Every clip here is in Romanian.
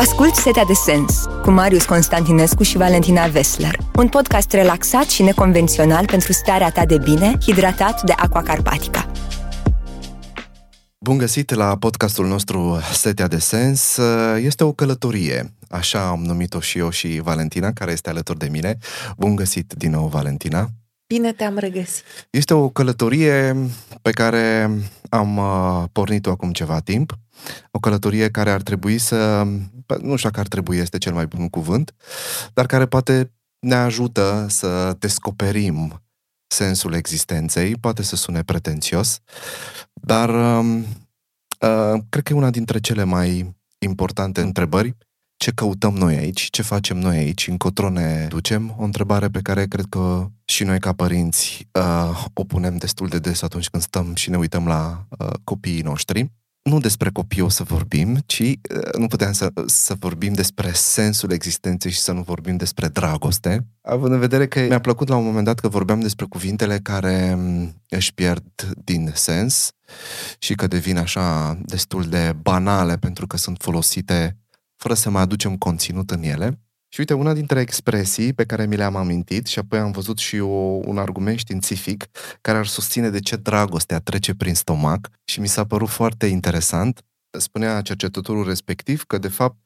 Ascult Setea de Sens cu Marius Constantinescu și Valentina Vesler, un podcast relaxat și neconvențional pentru starea ta de bine, hidratat de Aqua Carpatica. Bun găsit la podcastul nostru Setea de Sens. Este o călătorie, așa am numit-o și eu și Valentina, care este alături de mine. Bun găsit din nou, Valentina. Bine te-am regăsit. Este o călătorie pe care am uh, pornit-o acum ceva timp. O călătorie care ar trebui să, nu știu dacă ar trebui, este cel mai bun cuvânt, dar care poate ne ajută să descoperim sensul existenței, poate să sune pretențios, dar uh, uh, cred că e una dintre cele mai importante întrebări ce căutăm noi aici, ce facem noi aici, încotro ne ducem, o întrebare pe care cred că și noi ca părinți uh, o punem destul de des atunci când stăm și ne uităm la uh, copiii noștri. Nu despre copii o să vorbim, ci uh, nu puteam să, să vorbim despre sensul existenței și să nu vorbim despre dragoste, având în vedere că mi-a plăcut la un moment dat că vorbeam despre cuvintele care um, își pierd din sens și că devin așa destul de banale pentru că sunt folosite fără să mai aducem conținut în ele. Și uite, una dintre expresii pe care mi le-am amintit și apoi am văzut și o, un argument științific care ar susține de ce dragostea trece prin stomac și mi s-a părut foarte interesant. Spunea cercetătorul respectiv că, de fapt,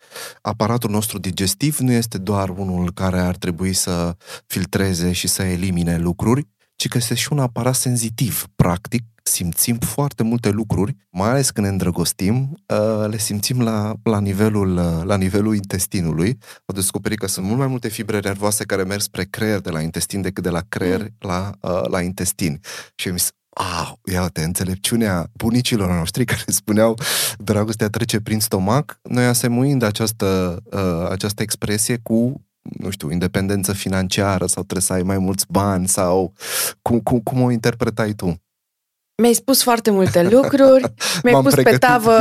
aparatul nostru digestiv nu este doar unul care ar trebui să filtreze și să elimine lucruri, ci că este și un aparat senzitiv, practic, simțim foarte multe lucruri, mai ales când ne îndrăgostim, uh, le simțim la, la, nivelul, uh, la nivelul intestinului. Au descoperit că sunt mult mai multe fibre nervoase care merg spre creier de la intestin decât de la creier mm. la, uh, la intestin. Și mi Ah, iată, înțelepciunea bunicilor noștri care spuneau dragostea trece prin stomac, noi asemuind această, uh, această expresie cu nu știu, independență financiară sau trebuie să ai mai mulți bani sau cum, cum, cum o interpretai tu? Mi-ai spus foarte multe lucruri, mi-ai pus pe tavă,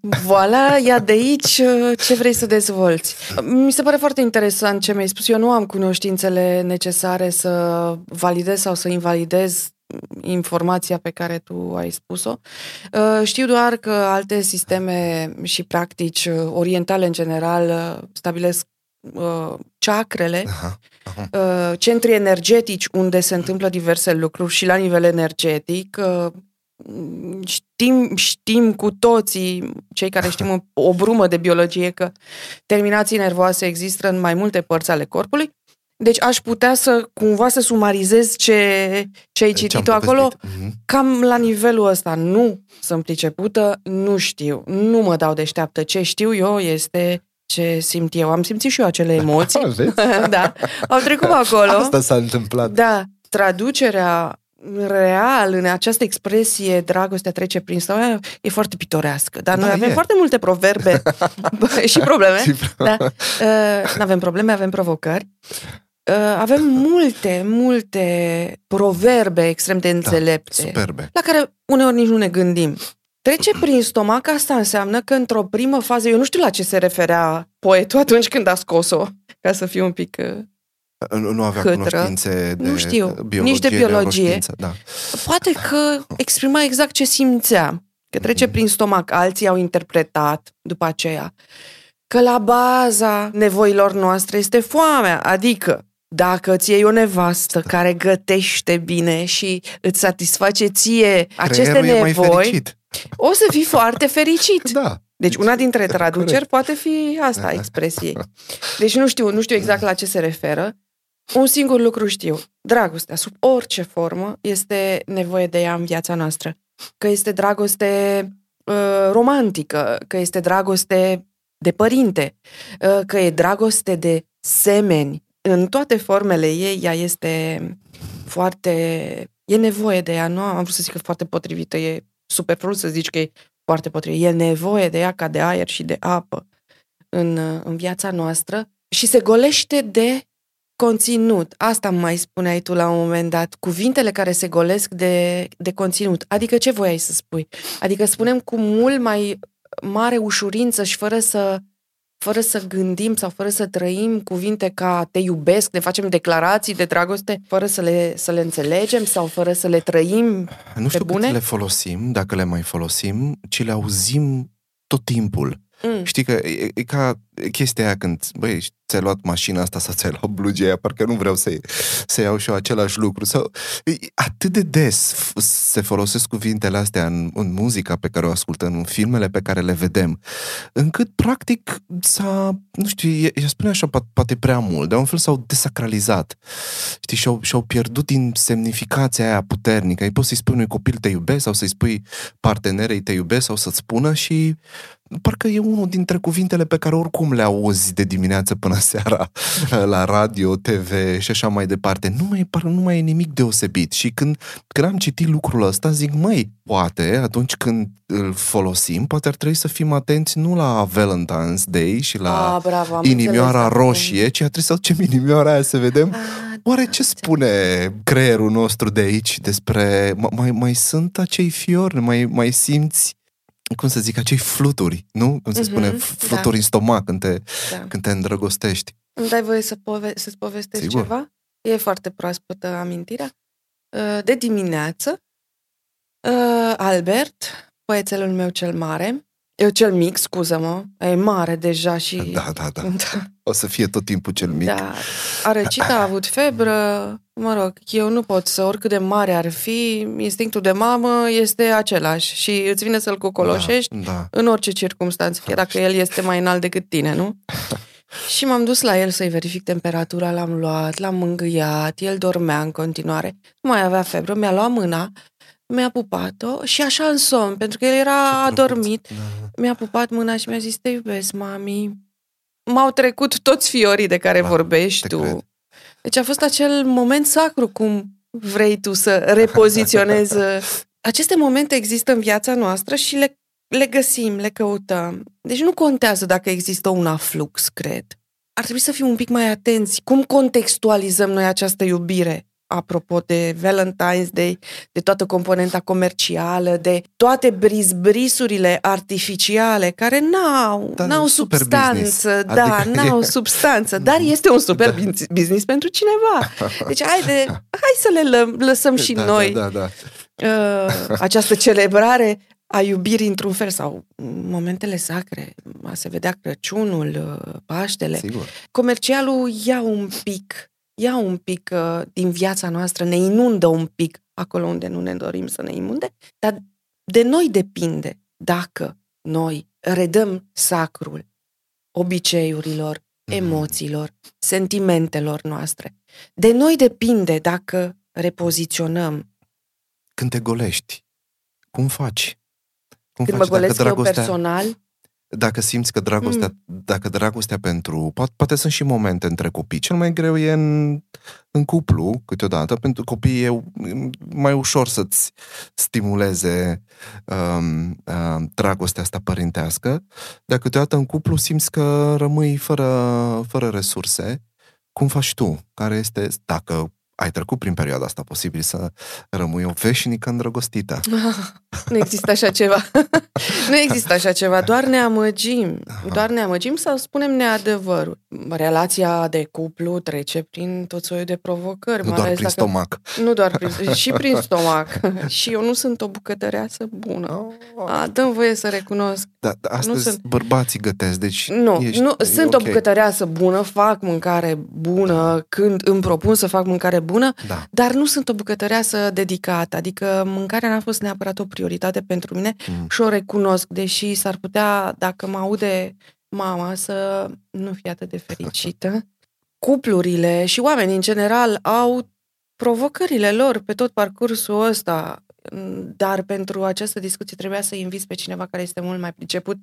bine. voilà, ia de aici ce vrei să dezvolți. Mi se pare foarte interesant ce mi-ai spus. Eu nu am cunoștințele necesare să validez sau să invalidez informația pe care tu ai spus-o. Uh, știu doar că alte sisteme și practici orientale în general uh, stabilesc uh, chakrele, aha, aha. Uh, centri energetici unde se întâmplă diverse lucruri și la nivel energetic. Uh, știm, știm cu toții, cei care știm o, o brumă de biologie, că terminații nervoase există în mai multe părți ale corpului. Deci aș putea să cumva să sumarizez ce, ce ai citit tu acolo, mm-hmm. cam la nivelul ăsta. Nu sunt pricepută, nu știu, nu mă dau deșteaptă. Ce știu eu este ce simt eu. Am simțit și eu acele emoții. da, au trecut acolo. Asta s-a întâmplat. Da, traducerea real în această expresie dragostea trece prin stomac e foarte pitorească. Dar da, noi avem e. foarte multe proverbe și probleme. Și da. Uh, nu avem probleme, avem provocări. Uh, avem multe, multe proverbe extrem de da, înțelepte. Da, superbe. La care uneori nici nu ne gândim. Trece prin stomac, asta înseamnă că într-o primă fază, eu nu știu la ce se referea poetul atunci când a scos-o, ca să fiu un pic uh, nu avea hâtră. cunoștințe de Nu știu, biologie, nici de biologie. De da. Poate că exprima exact ce simțea, că trece mm. prin stomac. Alții au interpretat după aceea că la baza nevoilor noastre este foamea, adică dacă ți iei o nevastă care gătește bine și îți satisface ție aceste Creierul nevoi, o să fii foarte fericit. Da. Deci una dintre traduceri Corect. poate fi asta, da. expresiei. Deci nu știu, nu știu exact la ce se referă. Un singur lucru știu. Dragostea, sub orice formă, este nevoie de ea în viața noastră. Că este dragoste uh, romantică, că este dragoste de părinte, uh, că e dragoste de semeni. În toate formele ei, ea este foarte... E nevoie de ea, nu am vrut să zic că foarte potrivită, e superflu să zici că e foarte potrivit. E nevoie de ea ca de aer și de apă în, în viața noastră și se golește de conținut. Asta mai spuneai tu la un moment dat. Cuvintele care se golesc de, de conținut. Adică ce voiai să spui? Adică spunem cu mult mai mare ușurință și fără să fără să gândim sau fără să trăim cuvinte ca te iubesc, ne facem declarații de dragoste, fără să le, să le înțelegem sau fără să le trăim Nu știu pe bune? cât le folosim, dacă le mai folosim, ci le auzim tot timpul. Mm. Știi că e, e ca chestia aia când, băi, ți-ai luat mașina asta sau ți-ai luat blugia aia, parcă nu vreau să, să iau și eu același lucru. Sau, atât de des se folosesc cuvintele astea în, în muzica pe care o ascultăm, în filmele pe care le vedem, încât, practic, s-a, nu știu, eu spune așa, poate prea mult, de un fel s-au desacralizat. Știi, și-au, și-au pierdut din semnificația aia puternică. Îi poți să-i spui unui copil te iubesc sau să-i spui partenerei te iubesc sau să-ți spună și parcă e unul dintre cuvintele pe care oricum le auzi de dimineață până seara la radio, TV și așa mai departe. Nu mai, parcă nu mai e nimic deosebit. Și când, când am citit lucrul ăsta, zic, măi, poate atunci când îl folosim, poate ar trebui să fim atenți nu la Valentine's Day și la A, bravo, inimioara roșie, ci ar trebui să ducem inimioara aia să vedem A, oare ce spune creierul nostru de aici despre... Mai, mai sunt acei fiori, mai, mai simți cum să zic, acei fluturi, nu? Cum se uh-huh, spune, fluturi da. în stomac când te, da. când te îndrăgostești. Îmi dai voie să pove- să-ți povestesc Sigur. ceva? E foarte proaspătă amintirea. Uh, de dimineață, uh, Albert, băiețelul meu cel mare, eu cel mic, scuză-mă, e mare deja și... Da, da, da. da. O să fie tot timpul cel mic. Da. A răcit, a avut febră, mă rog, eu nu pot să, oricât de mare ar fi, instinctul de mamă este același și îți vine să-l cocoloșești da, da. în orice circunstanță, chiar dacă el este mai înalt decât tine, nu? și m-am dus la el să-i verific temperatura, l-am luat, l-am mângâiat, el dormea în continuare, nu mai avea febră, mi-a luat mâna mi-a pupat-o și așa în somn, pentru că el era adormit. Da. Mi-a pupat mâna și mi-a zis, te iubesc, mami. M-au trecut toți fiorii de care da, vorbești tu. Cred. Deci a fost acel moment sacru, cum vrei tu să repoziționezi. Aceste momente există în viața noastră și le, le găsim, le căutăm. Deci nu contează dacă există un aflux, cred. Ar trebui să fim un pic mai atenți. Cum contextualizăm noi această iubire? Apropo de Valentine's Day, de toată componenta comercială, de toate brisbrisurile artificiale care n-au, dar n-au substanță, da, adică n-au substanță, dar este un super da. business pentru cineva. Deci haide, hai să le lă, lăsăm și da, noi da, da, da. Uh, această celebrare a iubirii într-un fel sau momentele sacre, a se vedea Crăciunul, uh, Paștele. Sigur. Comercialul ia un pic ia un pic uh, din viața noastră, ne inundă un pic acolo unde nu ne dorim să ne inunde, dar de noi depinde dacă noi redăm sacrul obiceiurilor, mm-hmm. emoțiilor, sentimentelor noastre. De noi depinde dacă repoziționăm. Când te golești, cum faci? Cum Când faci mă golesc dragostea... eu personal, dacă simți că dragostea, mm. dacă dragostea pentru, poate, poate sunt și momente între copii, cel mai greu e în, în cuplu, câteodată, pentru copii e mai ușor să-ți stimuleze um, um, dragostea asta părintească, dar câteodată în cuplu simți că rămâi fără, fără resurse. Cum faci tu? Care este, dacă ai trecut prin perioada asta, posibil să rămâi o veșnică îndrăgostită. nu există așa ceva. nu există așa ceva, doar ne amăgim. Doar ne amăgim sau spunem neadevărul. Relația de cuplu trece prin tot soiul de provocări. Nu doar prin dacă... stomac. Nu doar prin... și prin stomac. și eu nu sunt o bucătăreasă bună. Oh. A, dăm voie să recunosc. Da, da astăzi nu sunt... bărbații gătesc, deci Nu, ești... nu sunt okay. o bucătăreasă bună, fac mâncare bună când îmi propun să fac mâncare bună bună, da. dar nu sunt o bucătăreasă dedicată, adică mâncarea n-a fost neapărat o prioritate pentru mine mm. și o recunosc, deși s-ar putea, dacă mă aude mama, să nu fie atât de fericită. Cuplurile și oamenii în general au provocările lor pe tot parcursul ăsta dar pentru această discuție trebuia să inviți pe cineva care este mult mai priceput.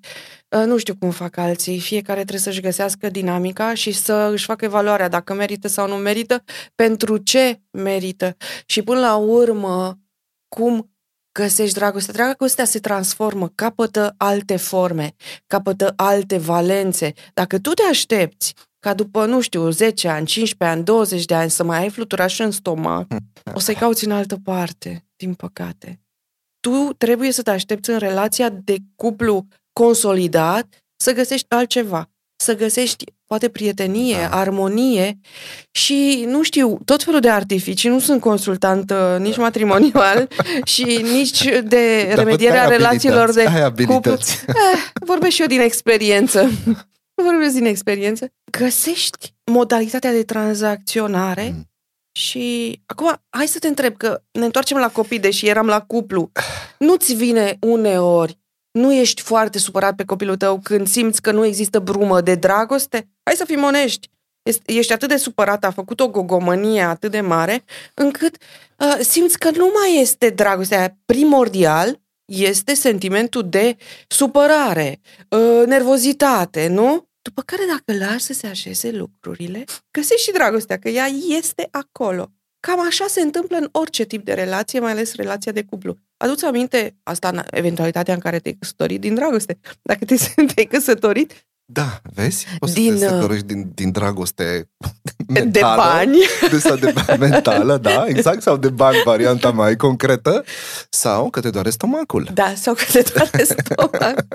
Uh, nu știu cum fac alții. Fiecare trebuie să-și găsească dinamica și să își facă evaluarea dacă merită sau nu merită, pentru ce merită. Și până la urmă, cum găsești dragostea. Dragostea se transformă, capătă alte forme, capătă alte valențe. Dacă tu te aștepți ca după, nu știu, 10 ani, 15 ani, 20 de ani să mai ai fluturaș în stomac, o să-i cauți în altă parte din păcate. Tu trebuie să te aștepți în relația de cuplu consolidat să găsești altceva, să găsești poate prietenie, da. armonie și, nu știu, tot felul de artificii. Nu sunt consultant uh, nici matrimonial și nici de da, remedierea relațiilor de cuplu. Eh, vorbesc și eu din experiență. vorbesc din experiență. Găsești modalitatea de tranzacționare mm. și acum hai să te întreb că ne întoarcem la copii, deși eram la cuplu. Nu-ți vine uneori nu ești foarte supărat pe copilul tău când simți că nu există brumă de dragoste? Hai să fim onești. Ești atât de supărat, a făcut o gogomănie atât de mare, încât uh, simți că nu mai este dragostea. Primordial este sentimentul de supărare, uh, nervozitate, nu? După care dacă lași să se așeze lucrurile, găsești și dragostea, că ea este acolo. Cam așa se întâmplă în orice tip de relație, mai ales relația de cuplu. Aduți aminte asta în eventualitatea în care te-ai căsătorit din dragoste. Dacă te, te-ai căsătorit, da, vezi? Poți din, să te uh, din, din dragoste mentală, de bani. De, sau de mentală, da, exact, sau de bani, varianta mai concretă, sau că te doare stomacul. Da, sau că te doare stomacul.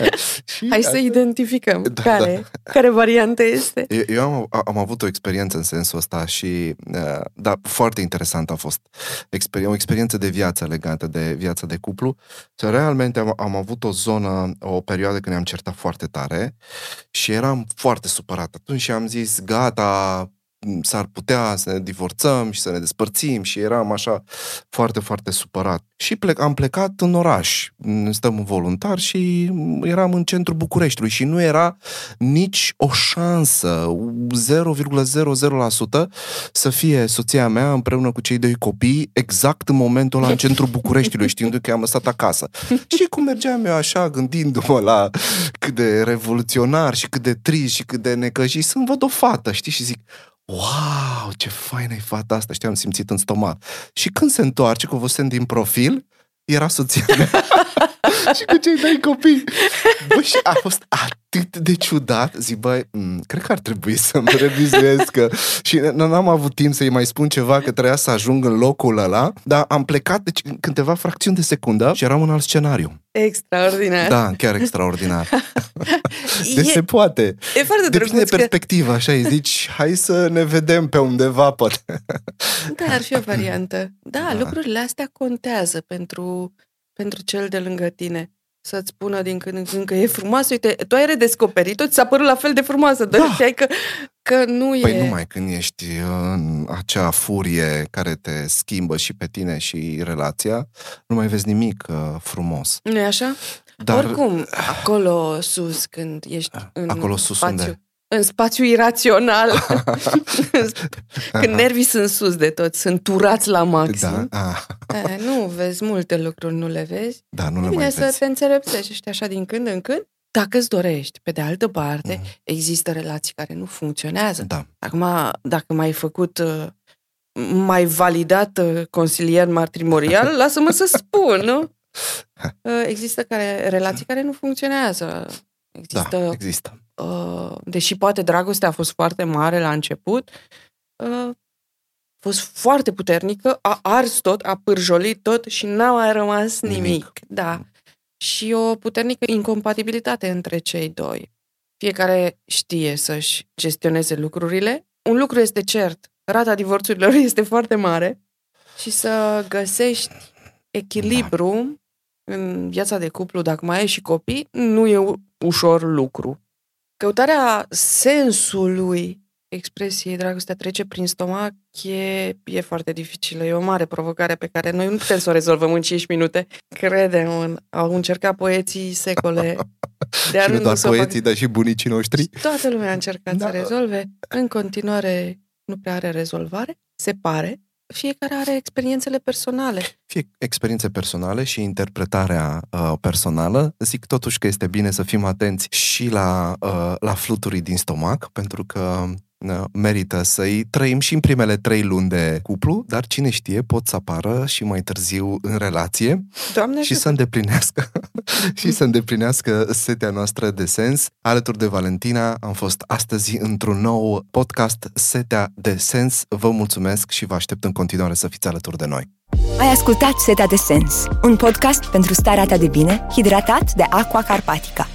Hai să identificăm da, care, da. care variantă este. Eu, eu am, am avut o experiență în sensul ăsta și, uh, da, foarte interesant a fost. Exper- o experiență de viață legată de viața de cuplu. Realmente am, am avut o zonă, o perioadă când ne-am certat foarte tare și eram foarte supărat. Atunci am zis, gata, s-ar putea să ne divorțăm și să ne despărțim și eram așa foarte, foarte supărat. Și plec, am plecat în oraș, stăm voluntar și eram în centrul Bucureștiului și nu era nici o șansă, 0,00% să fie soția mea împreună cu cei doi copii exact în momentul ăla în centrul Bucureștiului, știindu că am lăsat acasă. Și cum mergeam eu așa, gândindu-mă la cât de revoluționar și cât de trist și cât de necăjit, să-mi văd o fată, știi, și zic, wow, ce faină e fata asta, știi, am simțit în stomac. Și când se întoarce cu văzut din profil, era soția mea. și cu cei doi copii. Bă, și a fost atât de ciudat. Zic, băi, mm, cred că ar trebui să-mi revizuiesc. Că... și n-am avut timp să-i mai spun ceva, că trebuia să ajung în locul ăla, dar am plecat deci, câteva fracțiuni de secundă și eram în alt scenariu. Extraordinar. Da, chiar extraordinar. deci e, se poate. E foarte Depinde de perspectivă, că... așa îi zici, hai să ne vedem pe undeva, poate. da, ar fi o variantă. Da, da, lucrurile astea contează pentru, pentru cel de lângă tine să-ți spună din când în când că e frumoasă. Uite, tu ai redescoperit-o, ți s-a părut la fel de frumoasă, dar da. știai că, că nu e... Păi numai când ești în acea furie care te schimbă și pe tine și relația, nu mai vezi nimic uh, frumos. nu e așa? Dar... Oricum, acolo sus, când ești în Acolo sus spațiu, unde? În spațiu irațional, când nervii sunt sus de tot, sunt turați la maxim, da. Ah. e, nu vezi multe lucruri, nu le vezi. Da, nu le bine mai să vezi. te înțelepțești așa din când în când, dacă îți dorești. Pe de altă parte, mm. există relații care nu funcționează. Da. Acum, dacă m-ai făcut uh, mai validat uh, consilier matrimonial, lasă-mă să spun, nu? Uh, există care, relații care nu funcționează. Există, da, există. Uh, deși poate dragostea a fost foarte mare la început, uh, a fost foarte puternică, a ars tot, a pârjolit tot și n-a mai rămas nimic. nimic. Da. Și o puternică incompatibilitate între cei doi. Fiecare știe să-și gestioneze lucrurile. Un lucru este cert, rata divorțurilor este foarte mare și să găsești echilibru da în viața de cuplu, dacă mai ai și copii, nu e ușor lucru. Căutarea sensului expresiei dragostea trece prin stomac e, e foarte dificilă. E o mare provocare pe care noi nu putem să o rezolvăm în 5 minute. Credem, au încercat poeții secole. De și nu doar poeții, fac... dar și bunicii noștri. Toată lumea a încercat da. să rezolve. În continuare nu prea are rezolvare, se pare fiecare are experiențele personale. Fie experiențe personale și interpretarea uh, personală. Zic totuși că este bine să fim atenți și la, uh, la fluturii din stomac, pentru că merită să-i trăim și în primele trei luni de cuplu, dar cine știe, pot să apară și mai târziu în relație Doamne și să îndeplinească și să îndeplinească setea noastră de sens. Alături de Valentina am fost astăzi într-un nou podcast Setea de Sens. Vă mulțumesc și vă aștept în continuare să fiți alături de noi. Ai ascultat Setea de Sens, un podcast pentru starea ta de bine, hidratat de Aqua Carpatica.